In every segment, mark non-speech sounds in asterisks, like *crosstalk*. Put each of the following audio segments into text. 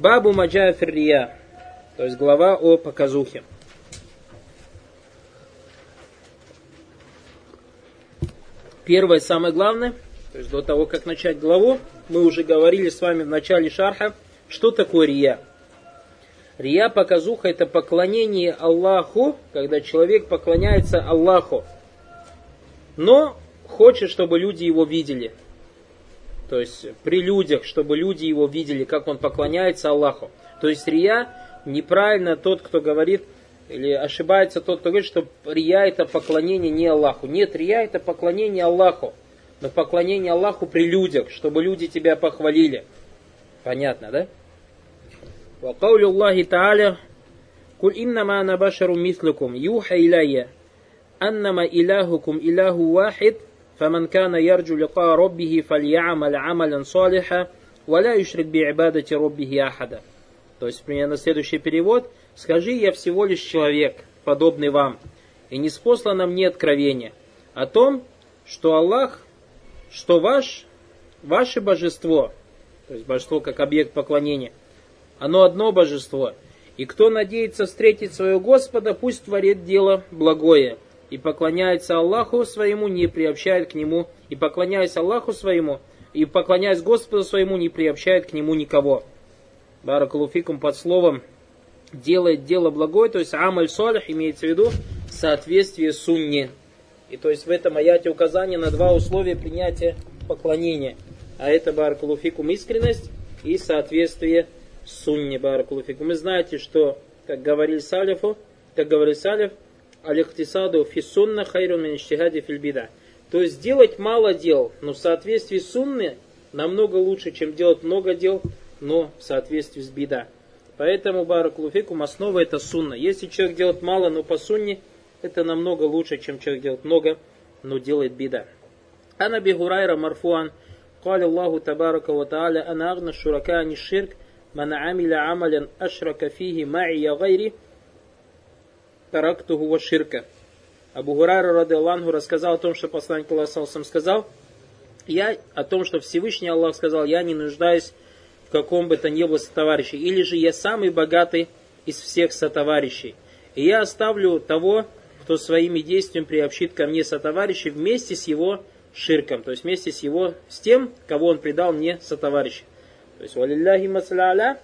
Бабу Маджа Феррия, то есть глава о показухе. Первое, самое главное, то есть до того, как начать главу, мы уже говорили с вами в начале шарха, что такое рия. Рия показуха это поклонение Аллаху, когда человек поклоняется Аллаху, но хочет, чтобы люди его видели То есть при людях, чтобы люди его видели, как он поклоняется Аллаху. То есть рия неправильно тот, кто говорит, или ошибается тот, кто говорит, что рия это поклонение не Аллаху. Нет, рия это поклонение Аллаху. Но поклонение Аллаху при людях, чтобы люди тебя похвалили. Понятно, да? وقول الله تعالى قل إنما أنا بشر مثلكم يوحى إلي أنما إلهكم إله واحد فمن كان يرجو لقاء ربه فليعمل عملا صالحا ولا يشرك بعبادة ربه أحدا То есть, примерно следующий перевод. Скажи, я всего лишь человек, подобный вам, и не спослано мне откровение о том, что Аллах, что ваш, ваше божество, то есть божество как объект поклонения, оно одно божество. И кто надеется встретить своего Господа, пусть творит дело благое, и поклоняется Аллаху своему, не приобщает к нему, и поклоняясь Аллаху своему, и поклоняясь Господу своему, не приобщает к нему никого. Баракалуфикум под словом делает дело благое, то есть амаль солих имеется в виду соответствие сунне. И то есть в этом аяте указание на два условия принятия поклонения. А это баракалуфикум искренность и соответствие сунне баракалуфикум. Вы знаете, что, как говорил Салифу, как говорил Салиф, алихтисаду фисунна хайрун мин фильбида. То есть делать мало дел, но в соответствии с сунны намного лучше, чем делать много дел, но в соответствии с бида. Поэтому баракулуфикум основа это сунна. Если человек делает мало, но по сунне, это намного лучше, чем человек делает много, но делает бида. Ана бихурайра марфуан, قال الله تبارك وتعالى أنا أغنى الشركاء عن الشرك من عمل عملا أشرك فيه معي غيري тарактуху ва ширка. Абу Гурайра, рады Аллаху, рассказал о том, что посланник Аллаха сказал, я о том, что Всевышний Аллах сказал, я не нуждаюсь в каком бы то ни было сотоварища, или же я самый богатый из всех сотоварищей. И я оставлю того, кто своими действиями приобщит ко мне сотоварищей вместе с его ширком, то есть вместе с его, с тем, кого он предал мне сотоварища. То есть, валилляхи масаля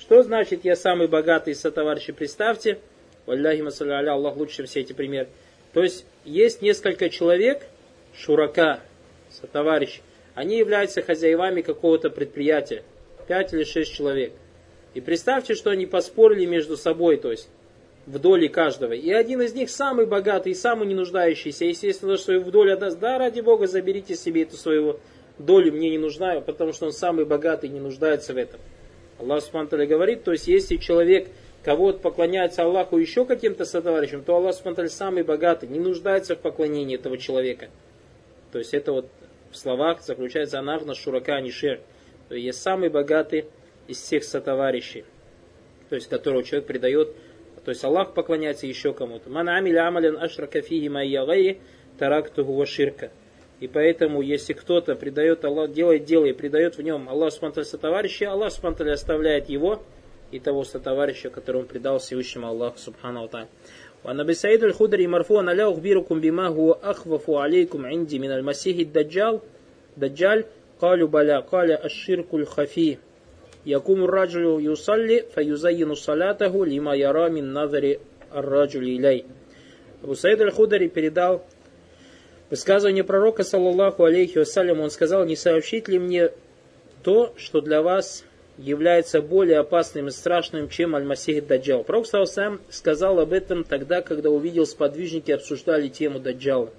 что значит я самый богатый из сотоварищей? Представьте, Валляхи масаля Аллах лучше, все эти примеры. То есть, есть несколько человек, шурака, сотоварищ, они являются хозяевами какого-то предприятия. Пять или шесть человек. И представьте, что они поспорили между собой, то есть в доле каждого. И один из них самый богатый, самый не нуждающийся. Естественно, что в долю отдаст, да, ради Бога, заберите себе эту свою долю, мне не нужна, потому что он самый богатый не нуждается в этом. Аллах Субтитры говорит, то есть если человек кого-то поклоняется Аллаху еще каким-то сотоварищем, то Аллах Субтитры самый богатый, не нуждается в поклонении этого человека. То есть это вот в словах заключается анарна шурака анишер. То есть самый богатый из всех сотоварищей, то есть которого человек предает, то есть Аллах поклоняется еще кому-то. Ман амиля амалин ашрака фиги майя гайри тарактуху ширка. И поэтому, если кто-то предает Аллах, делает дело и предает в нем Аллах Субтитры сотоварища, Аллах Субтитры оставляет его и того сотоварища, которого он предал Всевышнему Аллаху Субхану Ва وعن أبي سعيد الخدري مرفوعا ألا أخبركم بما هو أخوف عليكم عندي من المسيح الدجال دجال قالوا بلى قال الشرك الخفي يقوم الرجل يصلي فيزين صلاته لما يرى من نظر الرجل إليه Абу Саид Аль-Худари передал высказывание пророка, саллаллаху алейхи вассалям, он сказал, не сообщить ли мне то, что для вас является более опасным и страшным, чем Аль-Масих Даджал. Пророк сам сказал об этом тогда, когда увидел сподвижники обсуждали тему Даджала.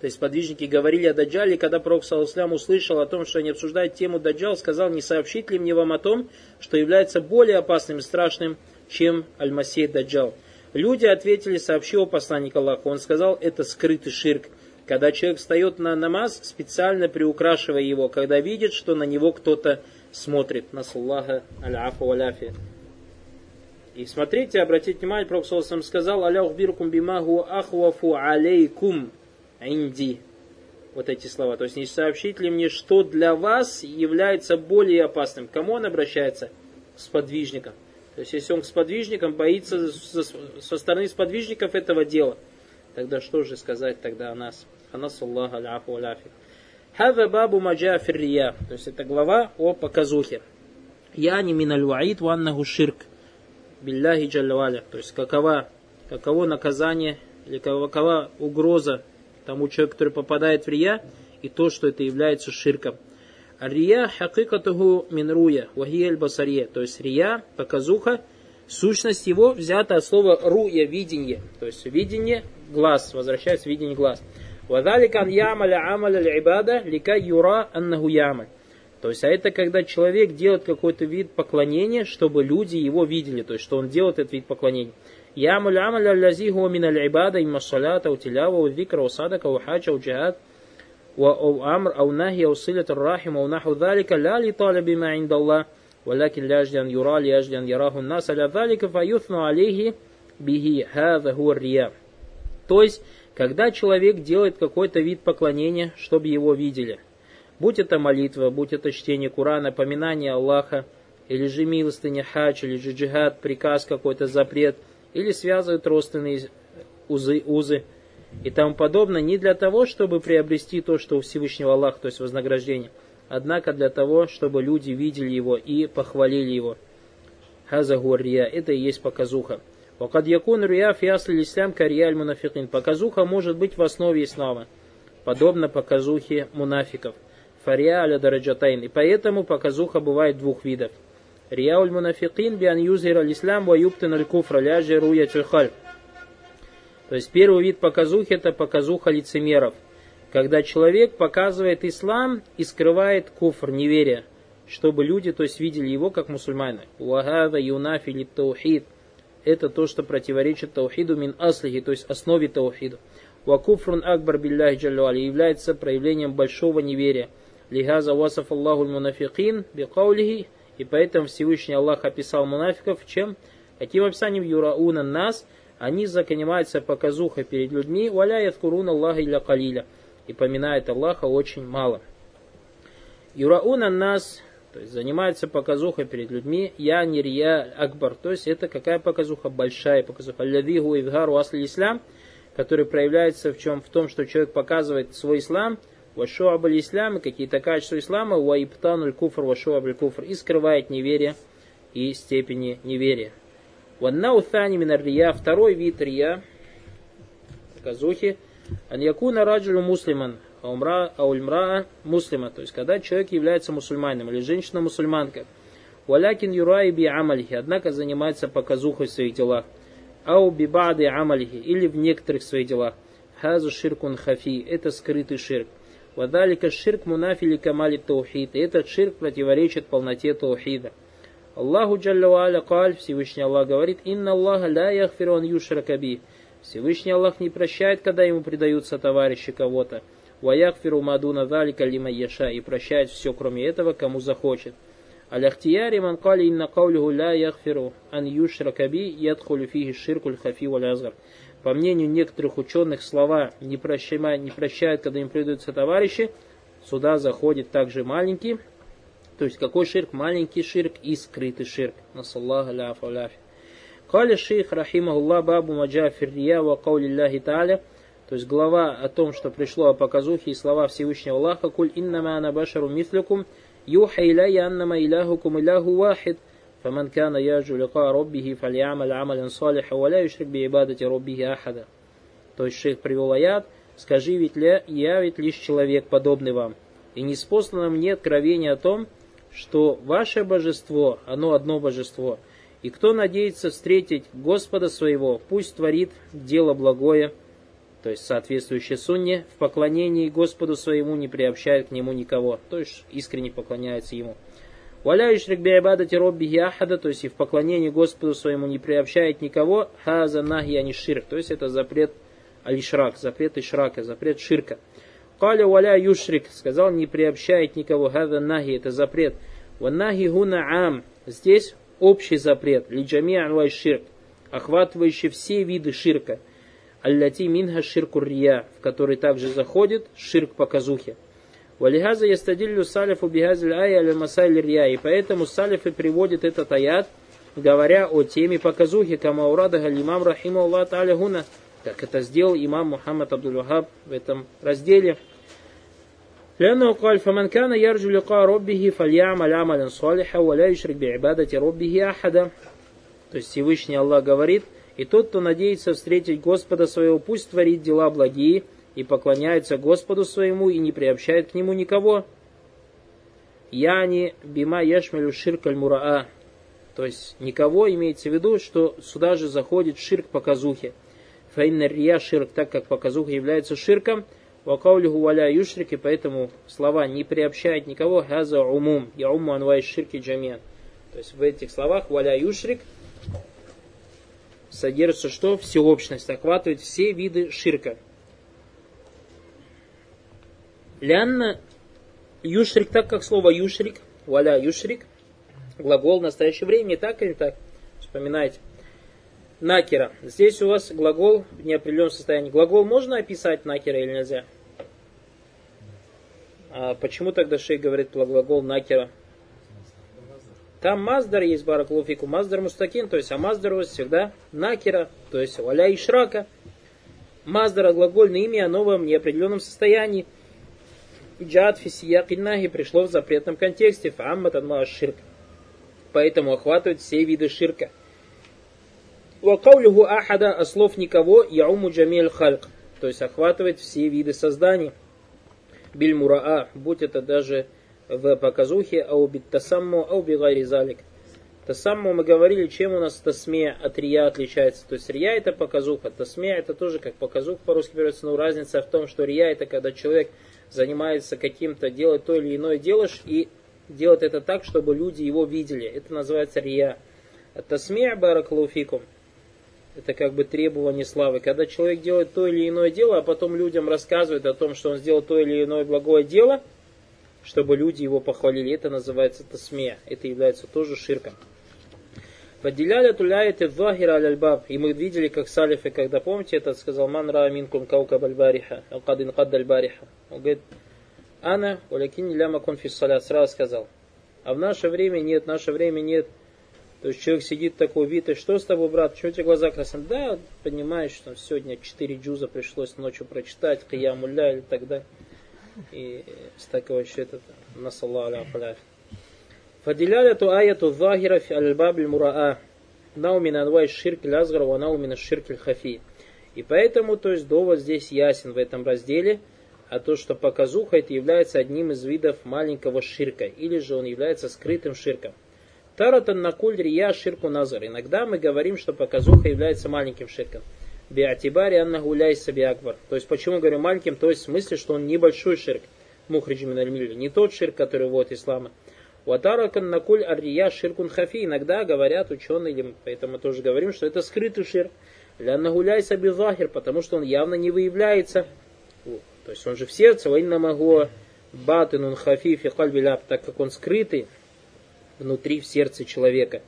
То есть сподвижники говорили о Даджале, когда Пророк Саласлам услышал о том, что они обсуждают тему Даджал, сказал, не сообщить ли мне вам о том, что является более опасным и страшным, чем Аль-Масих Даджал. Люди ответили, сообщил посланник Аллаха. Он сказал, это скрытый ширк. Когда человек встает на намаз, специально приукрашивая его, когда видит, что на него кто-то смотрит. Насаллаха аль-афу валяфи. И смотрите, обратите внимание, Пророк сказал, Аля ухбиркум бимаху ахвафу алейкум инди. Вот эти слова. То есть не сообщить ли мне, что для вас является более опасным. К кому он обращается? К сподвижником. То есть, если он к сподвижникам боится со стороны сподвижников этого дела, тогда что же сказать тогда о нас? Анас Аллах аляфи. Хаза бабу маджа фиррия. То есть, это глава о показухе. Я не миналь ваид ваннаху ширк. Билляхи джаллаваля. То есть, какова, каково наказание или какова угроза тому человеку, который попадает в рия, и то, что это является ширком. Рия хакикатуху минруя, вахиель басария. То есть рия, показуха, сущность его взята от слова руя, видение. То есть видение, глаз, возвращается видение глаз. Вадаликан ямаля амаля ибада лика юра аннаху ямаль. То есть, а это когда человек делает какой-то вид поклонения, чтобы люди его видели, то есть, что он делает этот вид поклонения. Ямаль амаля лязи хуа миналь ибада имма салята, утилява, удзикра, усадака, ухача, уджихад – أو أمر أو نهي أو صلة الرحم أو نحو ذلك لا لطالب ما عند الله ولكن لأجل أن يرى لأجل أن يراه الناس على ذلك فيثنى عليه به هذا هو الرياء То есть, когда человек делает какой-то вид поклонения, чтобы его видели, будь это молитва, будь это чтение Курана, поминание Аллаха, или же милостыня, хадж, или же джихад, приказ какой-то, запрет, или связывают родственные узы, узы, и тому подобное, не для того, чтобы приобрести то, что у Всевышнего Аллаха, то есть вознаграждение, однако для того, чтобы люди видели его и похвалили его. Хаза гуария, это и есть показуха. Вакад якун рия фиасли ислам кария мунафикин. Показуха может быть в основе ислама, подобно показухе мунафиков. Фария аля дараджатайн. И поэтому показуха бывает двух видов. Рияуль мунафикин биан юзир аль-ислам ва юптин аль-куфра ляжи руя тюльхаль. То есть первый вид показухи это показуха лицемеров. Когда человек показывает ислам и скрывает куфр, неверие, чтобы люди, то есть видели его как мусульмана. Уагада юнафили таухид. Это то, что противоречит таухиду мин аслихи, то есть основе таухиду. Вакуфрун акбар билляхи джаллуали является проявлением большого неверия. Лихаза васаф Аллаху мунафикин бикаулихи. И поэтому Всевышний Аллах описал мунафиков чем? Каким описанием юрауна нас – они занимаются показухой перед людьми, валяет курун Аллаха или калиля, и поминает Аллаха очень мало. Юрауна нас, то есть занимается показухой перед людьми, я не рия акбар, то есть это какая показуха? Большая показуха. Аллавигу ивгару асли ислам, который проявляется в чем? В том, что человек показывает свой ислам, вашу абаль ислам, какие-то качества ислама, ваиптануль куфр, вашу абаль куфр, и скрывает неверие и степени неверия. Ваннау thани минаррия, второй вид рия, казухи, ан якуна раджулю муслиман, аульмра муслима, то есть когда человек является мусульманином или женщина мусульманка, валякин юраи би амалихи, однако занимается показухой в своих делах, ау би бады амалихи, или в некоторых своих делах, хазу ширкун хафи, это скрытый ширк. Вадалика ширк мунафили камали таухид, этот ширк противоречит полноте таухида. Аллаху Джалла Каль, Всевышний Аллах говорит, «Инна Аллаха ля яхфиру ан юшракаби». Всевышний Аллах не прощает, когда ему предаются товарищи кого-то. «Ваяхфиру мадуна залика лима яша» и прощает все, кроме этого, кому захочет. Аляхтияри ман кали инна каулиху ля яхфиру ан юшракаби ядхулю фиги ширкуль хафи валязгар. По мнению некоторых ученых, слова не прощают, не прощают, когда им предаются товарищи, сюда заходит также маленький, то есть какой ширк? Маленький ширк и скрытый ширк. Насаллаху ляфа ляфи. Кали шейх рахимахуллах бабу маджа фиррия ва каулиллахи та'аля. То есть глава о том, что пришло о показухе и слова Всевышнего Аллаха, «Куль иннама анабашару мислюкум, юха иляя аннама иляхукум иляху вахид, фаман кана яджу лика роббихи фалиамаль амалин салиха, валя юшрик би ибадати роббихи ахада». То есть шейх привел аят, «Скажи, ведь ля, я ведь лишь человек, подобный вам, и не спослано мне откровение о том, что ваше божество, оно одно божество, и кто надеется встретить Господа своего, пусть творит дело благое, то есть соответствующее сунне, в поклонении Господу своему не приобщает к нему никого, то есть искренне поклоняется ему. Валя ишрик биабадати робби ахада, то есть и в поклонении Господу своему не приобщает никого, хаза нахи аниширк, то есть это запрет алишрак, запрет ишрака, запрет ширка. Каля валя юшрик, сказал, не приобщает никого. Хада нахи, это запрет. Ванахи гуна ам, здесь общий запрет. Лиджами анвай ширк, охватывающий все виды ширка. Аллати минха ширку рия, в который также заходит ширк по казухе. Валихаза ястадиллю салифу бихазиль ая аля масайль рия. И поэтому салифы приводят этот аят, говоря о теме показухи, камаурада галимам рахима Аллах та'аля гуна, как это сделал имам Мухаммад Абдул в этом разделе. لأنه قال فمن كان يرجو لقاء ربه فليعمل عملا صالحا ولا يشرك بعبادة ربه أحدا То есть Всевышний Аллах говорит, и тот, кто надеется встретить Господа своего, пусть творит дела благие и поклоняется Господу своему и не приобщает к нему никого. Яни бима яшмелю ширк аль мураа. То есть никого имеется в виду, что сюда же заходит ширк показухи. Фаинна рия ширк, так как показуха является ширком, Вакаулиху валя юшрик, поэтому слова не приобщает никого, хаза умум, я уму анвай ширки джамиан. То есть в этих словах валя юшрик содержится что? Всеобщность, охватывает все виды ширка. Лянна юшрик, так как слово юшрик, валя юшрик, глагол в настоящее время, так или так? Вспоминайте. Накера. Здесь у вас глагол в неопределенном состоянии. Глагол можно описать накера или нельзя? А почему тогда шейх говорит про глагол накера? Там маздар есть бараклуфику, маздар мустакин, то есть а маздар у вас всегда накера, то есть валя и шрака. Маздара глагольное имя, оно в неопределенном состоянии. Джад фисияк пришло в запретном контексте. Фаммат ширк. Поэтому охватывает все виды ширка. Вакаулюху ахада, а слов никого, яуму джамиль хальк. То есть охватывает все виды создания. Биль мураа, будь это даже в показухе, ау бит тасамму, ау бигайри залик. Тасамму мы говорили, чем у нас тасмея от рия отличается. То есть рия это показуха, тасмея это тоже как показух по-русски берется, но разница в том, что рия это когда человек занимается каким-то, делает то или иное делаешь и делает это так, чтобы люди его видели. Это называется рия. Тасмея бараклауфикум это как бы требование славы. Когда человек делает то или иное дело, а потом людям рассказывает о том, что он сделал то или иное благое дело, чтобы люди его похвалили, это называется тасмия. Это является тоже ширком. Поделяли туляет и захира аль-баб. И мы видели, как салифы, когда помните, это сказал ман ра минкум каука бальбариха, алкадин кад альбариха. Он говорит, ана, улякин ляма конфис салят, сразу сказал. А в наше время нет, в наше время нет то есть человек сидит такой вид, и что с тобой, брат, почему у тебя глаза красные? Да, понимаешь, что сегодня четыре джуза пришлось ночью прочитать, киямуля или так далее. И с такого счета насалла аля фаляф. Фадиляля ту аяту захира фи аль-бабль мураа. Наумин анвай ширк лязгар ва наумин ширк хафи. И поэтому, то есть, довод здесь ясен в этом разделе, а то, что показуха это является одним из видов маленького ширка, или же он является скрытым ширком. Таратан накуль рия ширку назар. Иногда мы говорим, что показуха является маленьким ширком. Биатибари анна гуляй саби акбар. То есть, почему говорю маленьким? То есть, в смысле, что он небольшой ширк. Мухриджи минальмили. Не тот ширк, который вводит ислама. Ватаракан накуль ария ширкун хафи. Иногда говорят ученые, поэтому мы тоже говорим, что это скрытый ширк. Лянна гуляй саби захир, потому что он явно не выявляется. То есть он же в сердце, вайна могу батынун хафи фи так как он скрытый, внутри, в сердце человека.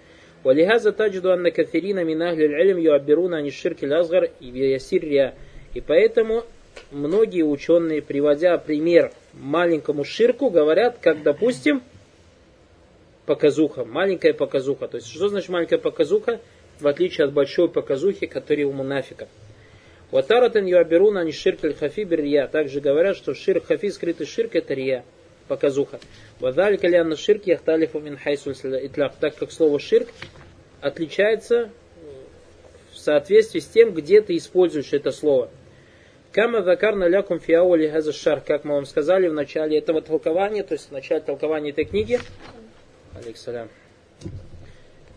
Валихаза таджду анна кафирина минахли илм юаббируна ани ширки лазгар и ясиррия. И поэтому многие ученые, приводя пример маленькому ширку, говорят, как, допустим, показуха, маленькая показуха. То есть, что значит маленькая показуха? В отличие от большой показухи, которая у мунафика. Ватаратан юабируна ани ширк хафи биррия. Также говорят, что ширк хафи, скрытый ширк, это рия показуха. Вадалика лянна ширк яхталифу мин хайсуль итляк. Так как слово ширк отличается в соответствии с тем, где ты используешь это слово. Кама закарна лякум фиаули шар, как мы вам сказали в начале этого толкования, то есть в начале толкования этой книги. Алейксалям.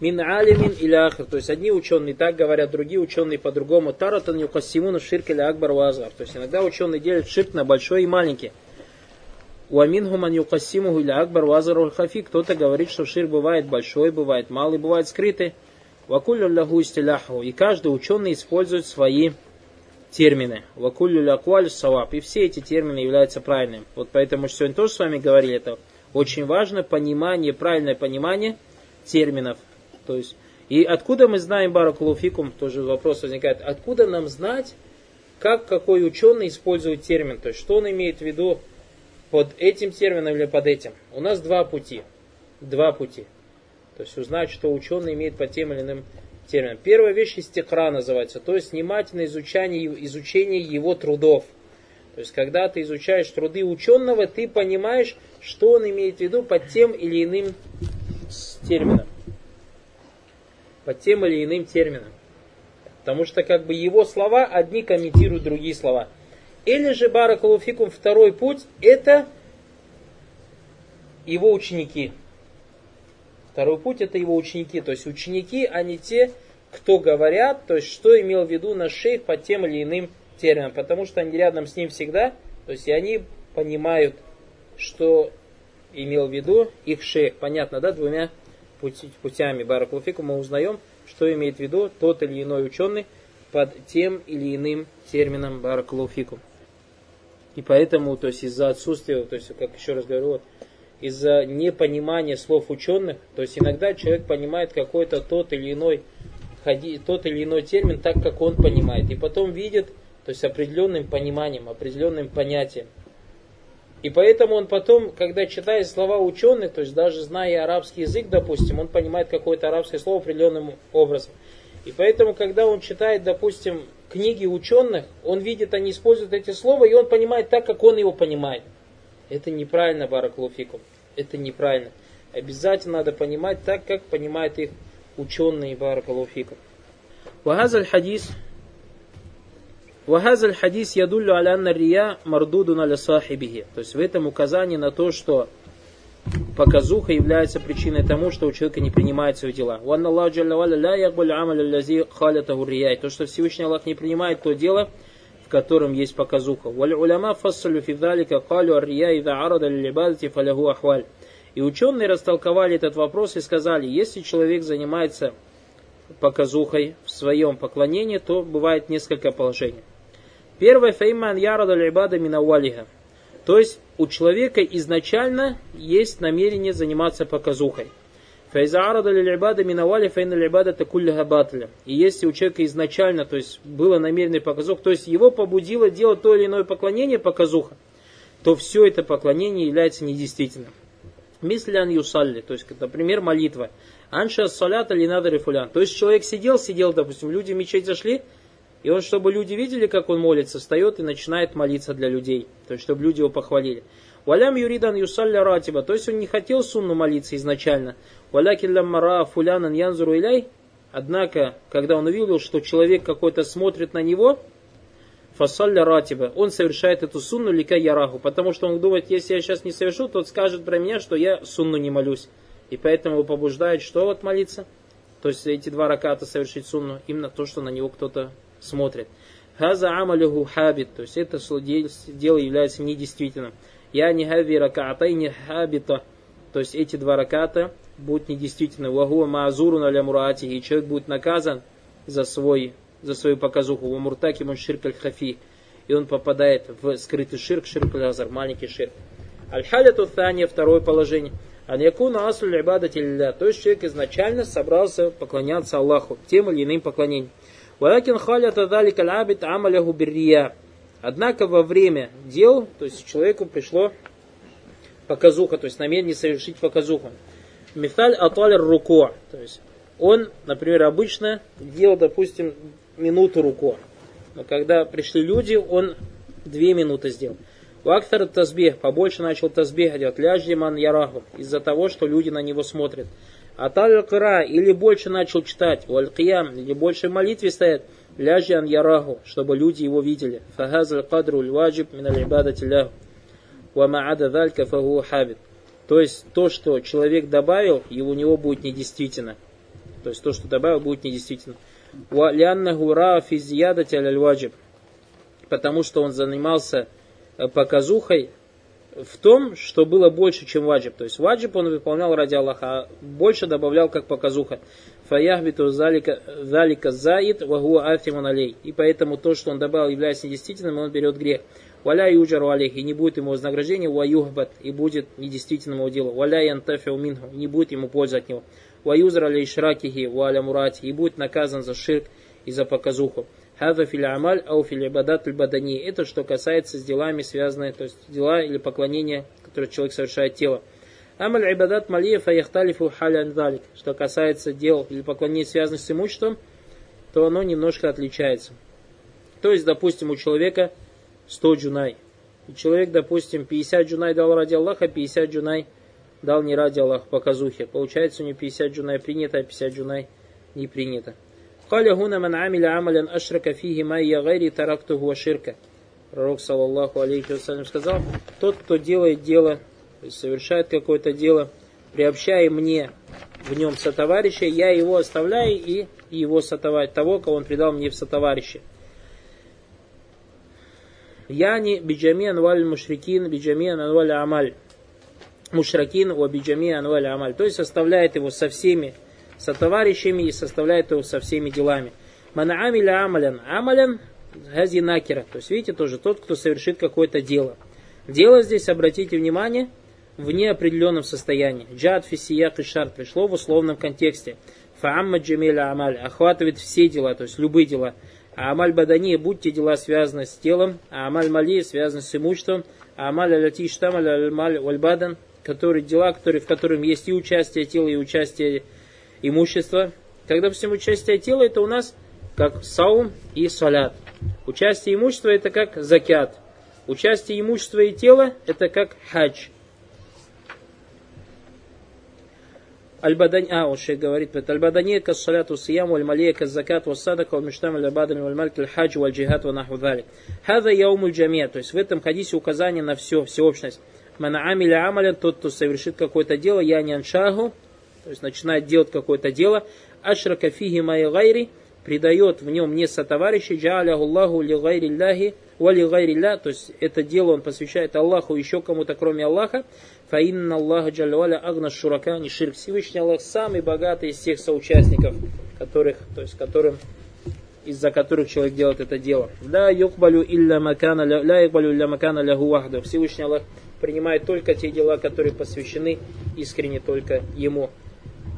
Мин алимин или ахр. То есть одни ученые так говорят, другие ученые по-другому. Таратан юкасимуна ширк или акбар вазгар. То есть иногда ученые делят ширк на большой и маленький. Уаминху ман юкассимуху или акбар вазаруль хафи. Кто-то говорит, что шир бывает большой, бывает малый, бывает скрытый. Вакуллю. И каждый ученый использует свои термины. Вакуллю лякуаль саваб. И все эти термины являются правильными. Вот поэтому сегодня тоже с вами говорили, это очень важно, понимание, правильное понимание терминов. То есть, и откуда мы знаем Баракулуфикум, тоже вопрос возникает, откуда нам знать, как какой ученый использует термин, то есть что он имеет в виду под этим термином или под этим? У нас два пути. Два пути. То есть узнать, что ученый имеет под тем или иным термином. Первая вещь истекра называется, то есть внимательное изучение, изучение его трудов. То есть, когда ты изучаешь труды ученого, ты понимаешь, что он имеет в виду под тем или иным термином. Под тем или иным термином. Потому что как бы его слова одни комментируют другие слова. Или же Баракалуфикум второй путь это его ученики. Второй путь это его ученики. То есть ученики, они те, кто говорят, то есть что имел в виду наш шейх под тем или иным термином, потому что они рядом с ним всегда, то есть и они понимают, что имел в виду их шейх. Понятно, да, двумя путями Баракулфику мы узнаем, что имеет в виду тот или иной ученый под тем или иным термином Баракулфику. И поэтому, то есть из-за отсутствия, то есть, как еще раз говорю, вот, из-за непонимания слов ученых, то есть иногда человек понимает какой-то тот или иной тот или иной термин так, как он понимает. И потом видит, то есть определенным пониманием, определенным понятием. И поэтому он потом, когда читает слова ученых, то есть даже зная арабский язык, допустим, он понимает какое-то арабское слово определенным образом. И поэтому, когда он читает, допустим, книги ученых, он видит, они используют эти слова, и он понимает так, как он его понимает. Это неправильно, Бараклуфикум. Это неправильно. Обязательно надо понимать так, как понимают их ученые, Бараклуфикум. Вахазаль хадис ядуллю аля анна рия мардудун аля сахибихи. То есть в этом указание на то, что показуха является причиной тому, что у человека не принимает свои дела. То, что Всевышний Аллах не принимает то дело, в котором есть показуха. И ученые растолковали этот вопрос и сказали, если человек занимается показухой в своем поклонении, то бывает несколько положений. Первое, фейман ярада ибада минауалиха. То есть у человека изначально есть намерение заниматься показухой. Файзаарада лилибада минавали фейна либада батля. И если у человека изначально, то есть было намеренный показух, то есть его побудило делать то или иное поклонение показуха, то все это поклонение является недействительным. Мислян юсалли, то есть, например, молитва. Анша салята ли надо рефулян. То есть человек сидел, сидел, допустим, люди в мечеть зашли, и он, чтобы люди видели, как он молится, встает и начинает молиться для людей. То есть, чтобы люди его похвалили. Валям юридан юсалля ратиба. То есть, он не хотел сунну молиться изначально. Валякин ламмара фулянан янзуру иляй. Однако, когда он увидел, что человек какой-то смотрит на него, фасалля ратиба, он совершает эту сунну лика яраху. Потому что он думает, если я сейчас не совершу, тот скажет про меня, что я сунну не молюсь. И поэтому его побуждает, что вот молиться? То есть эти два раката совершить сунну, именно то, что на него кто-то смотрит. Хаза амалюху хабит, то есть это дело является недействительным. Я не хави ракатай не хабита, то есть эти два раката будут недействительны. Вагуа маазуру на мурати, и человек будет наказан за, свой, за свою показуху. В муртаки он ширк хафи, и он попадает в скрытый ширк, ширк аль маленький ширк. Аль-халяту thания, второе положение. Ан якуна аслу ибадати То есть человек изначально собрался поклоняться Аллаху тем или иным поклонением. Валякин халята далик аль-абид амаляху биррия. Однако во время дел, то есть человеку пришло показуха, то есть намерение совершить показуху. Мифаль аталер руко, то есть он, например, обычно делал, допустим, минуту руко. Но когда пришли люди, он две минуты сделал. Вактар тазбех, побольше начал тазбех делать, ляждиман яраху, из-за того, что люди на него смотрят. Аталь кыра, или больше начал читать, валь или больше в молитве стоят, ляжьян яраху, чтобы люди его видели. Фахазаль кадру ваджиб миналь ибадати ляху. Ва ма'ада далька фаху хабит. То есть то, что человек добавил, и у него будет недействительно. То есть то, что добавил, будет недействительно. Ляннаху ра физиядати аль. Потому что он занимался э, показухой в том, что было больше, чем ваджиб. То есть ваджиб он выполнял ради Аллаха, а больше добавлял как показуха. Фаяхбиту залика, заид вагуа афиман алей. И поэтому то, что он добавил, является недействительным, он берет грех. Валя юджару алейх, и не будет ему вознаграждения, ваюхбат, и будет недействительным его делу. Валя янтафиу минху, не будет ему пользы от него. Ваюзар алей шракихи, валя мурати, и будет наказан за ширк и за показуху. Хаза фил амаль ау фил ибадат бадани. Это что касается с делами связанные, то есть дела или поклонения, которые человек совершает тело. Амаль ибадат малия фаяхталифу халян далик. Что касается дел или поклонений, связанных с имуществом, то оно немножко отличается. То есть, допустим, у человека 100 джунай. И человек, допустим, 50 джунай дал ради Аллаха, 50 джунай дал не ради Аллаха, показухе. Получается, у него 50 джунай принято, а 50 джунай не принято. قال هنا من عمل عملا أشرك فيه ما غير تركته وشركه. Пророк, саллаллаху алейхи вассалям, сказал, тот, кто делает дело, то есть совершает какое-то дело, приобщая мне в нем сотоварища, я его оставляю и его сотоварищ, того, кого он предал мне в сотоварищи. Яни биджами анваль мушрикин, биджами анваль амаль. Мушракин у биджами анваль амаль. То есть оставляет его со всеми сотоварищами и составляет его со всеми делами. Мана амиля амалян. Амалян гази накера. То есть, видите, тоже тот, кто совершит какое-то дело. Дело здесь, обратите внимание, в неопределенном состоянии. Джад фисияк и шар пришло в условном контексте. Фаамма джамиля амаль охватывает все дела, то есть любые дела. А амаль бадани, будьте дела связаны с телом, а амаль мали связаны с имуществом, а амаль аляти штамаль аль вальбадан, которые дела, которые, в которых есть и участие тела, и участие имущества. Когда, допустим, участие тела, это у нас как саум и салят. Участие имущества это как закят. Участие имущества и тела это как хадж. Аль-Бадани, а, он шейх говорит, Аль-Бадани ка саляту сиям, валь малия ка закат, вал садака, вал миштам, аль абадан, валь мальк, аль хадж, валь джихад, ва наху дали. Хада яумуль джамия, то есть в этом хадисе указание на все, всеобщность. Мана амиля амаля, тот, кто совершит какое-то дело, я не аншагу, то есть начинает делать какое-то дело, ашрака фиги майя гайри, придает в нем не сотоварища, джааляху Аллаху ли гайри Аллахи, вали гайри то есть это дело он посвящает Аллаху еще кому-то кроме Аллаха, фаинна Аллаха джалваля агна шурака не ширк. Всевышний Аллах самый богатый из всех соучастников, которых, то есть которым из-за которых человек делает это дело. Да юкбалю илля макана, ля юкбалю илля макана вахду. Всевышний Аллах принимает только те дела, которые посвящены искренне только Ему.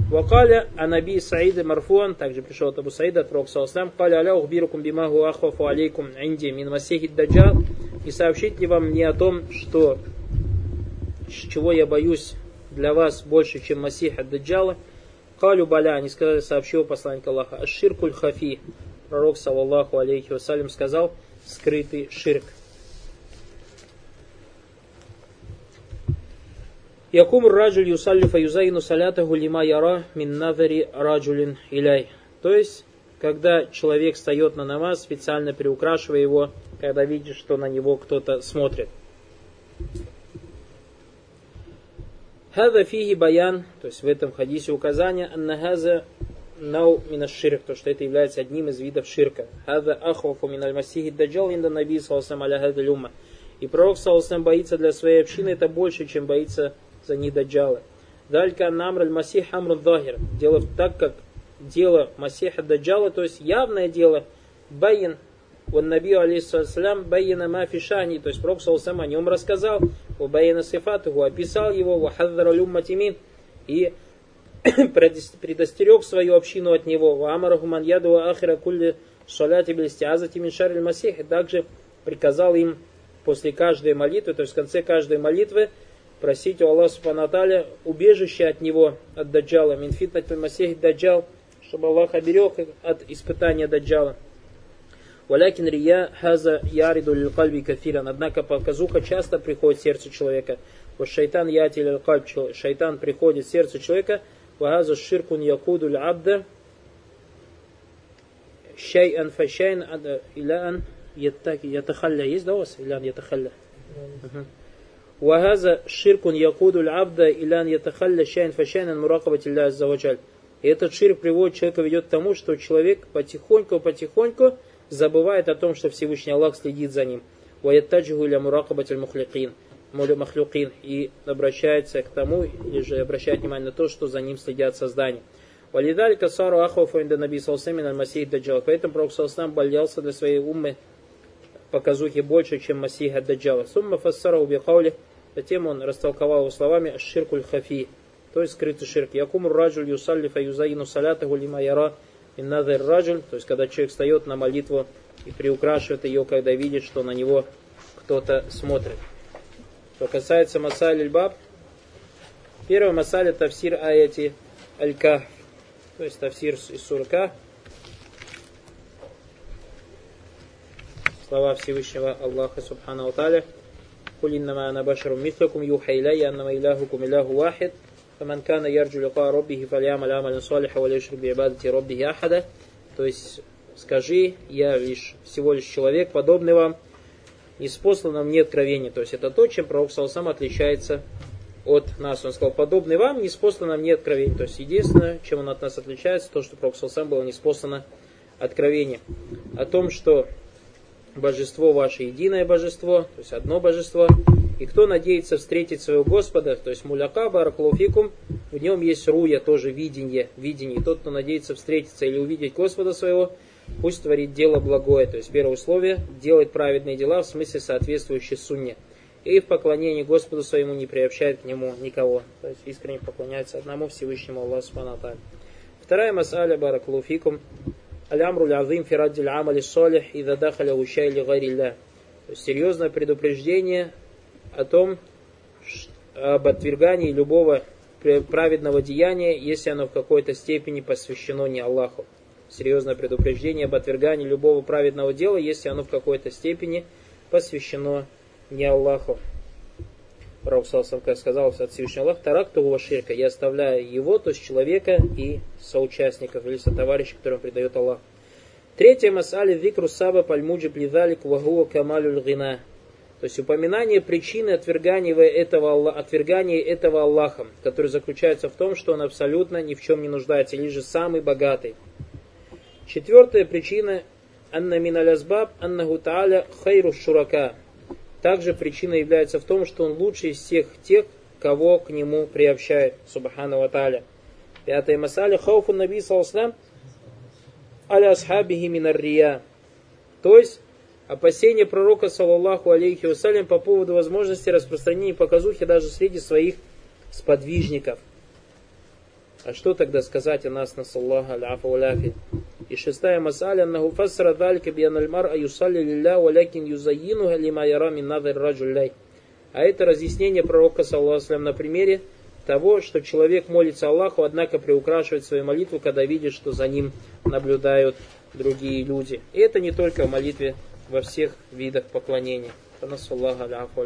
Вакаля Анаби Саида Марфуан, также пришел от Абу Саида, от Пророка Саласлам, Каля Аля Ухбирукум Бимаху Ахвафу Алейкум Инди Мин Масехид Даджал, и сообщить ли вам не о том, что чего я боюсь для вас больше, чем Масиха Даджала, Калю Баля, они сказали, сообщил посланник Аллаха, Аширкуль Хафи, пророк, саллаллаху алейхи вассалям, сказал, скрытый ширк. Якум раджуль юсалли фаюзайну салятаху лима яра мин надари раджулин иляй. То есть, когда человек встает на намаз, специально приукрашивая его, когда видит, что на него кто-то смотрит. Хаза фиги баян, то есть в этом хадисе указание, аннахаза нау минаширк, то что это является одним из видов ширка. Хаза ахвафу миналь масихи даджал инда наби салсам аля И пророк салсам боится для своей общины, это больше, чем боится за них даджала. Далька намр аль масих амрун захир. Дело так, как дело масиха даджала, то есть явное дело, байин, он наби алейсалям байина мафи шани, то есть Пророк сам о нем рассказал, у байина сифатуху, описал его, вахаддар алюмматимин, и *coughs* предостерег свою общину от него, в амараху ман яду ахира кулли шаляти билистиазати мин шариль масих, и также приказал им после каждой молитвы, то есть в конце каждой молитвы, просить у Аллаха Субхану убежище от него, от Даджала, من فتنة المسيح الدجال, чтобы Аллах оберег от испытания Даджала. ولكن الرياء هذا يرد للقلب كثيرا. Однако показуха часто приходит в сердце человека. Вот الشيطان يأتي للقلب. Шайтан приходит в сердце человека. وهذا الشرك يقود العبد. شيئا فشيئا إلى أن يتخلى. Есть да у вас? إلى أن يتخلى. وهذا الشرك يقود العبد إلى أن يتخلى شيئا فشيئا مراقبة الله عز وجل. И этот ширк приводит человека ведет к тому, что человек потихоньку-потихоньку забывает о том, что Всевышний Аллах следит за ним. ويتجه إلى مراقبة المخلوقين المخلوقين и обращается к тому, или же обращает внимание на то, что за ним следят создания. ولذلك صار أخوف عند النبي صلى الله عليه وسلم من المسيح الدجال. Поэтому Пророк салсам боялся для своей уммы показухи больше, чем масиха даджала. Сумма фассара убихаули. Затем он растолковал его словами ширкуль хафи, то есть скрытый ширк. Якумур раджуль юсалли фаюзаину салятаху лима яра Иннадер раджуль, то есть когда человек встает на молитву и приукрашивает ее, когда видит, что на него кто-то смотрит. Что касается масаль аль-баб, первый масаль тавсир аяти аль-кахф, то есть тавсир из сурка, слова Всевышнего Аллаха Субхану Таля. Кулиннама ана башарум мислакум юха иляя аннама иляхукум иляху вахид. Фаман кана ярджу лиқа роббихи фалямаль амалян салиха ва лишрик би'ибадати роббихи ахада. То есть, скажи, я лишь всего лишь человек, подобный вам, не спослано мне откровение. То есть, это то, чем пророк сам отличается от нас. Он сказал, подобный вам, не спослано мне откровение. То есть, единственное, чем он от нас отличается, то, что пророк сам было не откровение. О том, что божество ваше единое божество, то есть одно божество, и кто надеется встретить своего Господа, то есть муляка бараклауфикум, в нем есть руя, тоже видение, видение. И тот, кто надеется встретиться или увидеть Господа своего, пусть творит дело благое. То есть первое условие, делать праведные дела в смысле соответствующей сунне. И в поклонении Господу своему не приобщает к нему никого. То есть искренне поклоняется одному Всевышнему Аллаху Субхану Вторая масаля бараклауфикум, Алямру лязим фираддиль амали солих и задахаля ушай ли гарилля. Серьезное предупреждение о том, об отвергании любого праведного деяния, если оно в какой-то степени посвящено не Аллаху. Серьезное предупреждение об отвергании любого праведного дела, если оно в какой-то степени посвящено не Аллаху. Как сказал от Всевышнего Аллаха, таракту ширка, я оставляю его, то есть человека и соучастников или сотоварищей, которым придает Аллах. Третье масали викру саба пальмуджи плидалик вагуа камалю гина. То есть упоминание причины отвергания этого, отвергания этого Аллахом, который заключается в том, что он абсолютно ни в чем не нуждается, или же самый богатый. Четвертая причина Анна миналязбаб Аннаху Тааля хайру шурака. Также причина является в том, что он лучший из всех тех, кого к нему приобщает, Субхану Ва Пятая масаля хауфу наби саллам аля асхабихи минаррия. То есть опасение пророка, саллаллаху алейхи вассалям, по поводу возможности распространения показухи даже среди своих сподвижников. А что тогда сказать о нас, на саллаху аляфи И шестая масаля, аннаху фассара далька биан альмар аюсалли лилля валякин юзаину лима яра мин надар раджулляй. А это разъяснение пророка, саллаху на примере того, что человек молится Аллаху, однако приукрашивает свою молитву, когда видит, что за ним наблюдают другие люди. И это не только в молитве во всех видах поклонения. Танасаллаху аляфу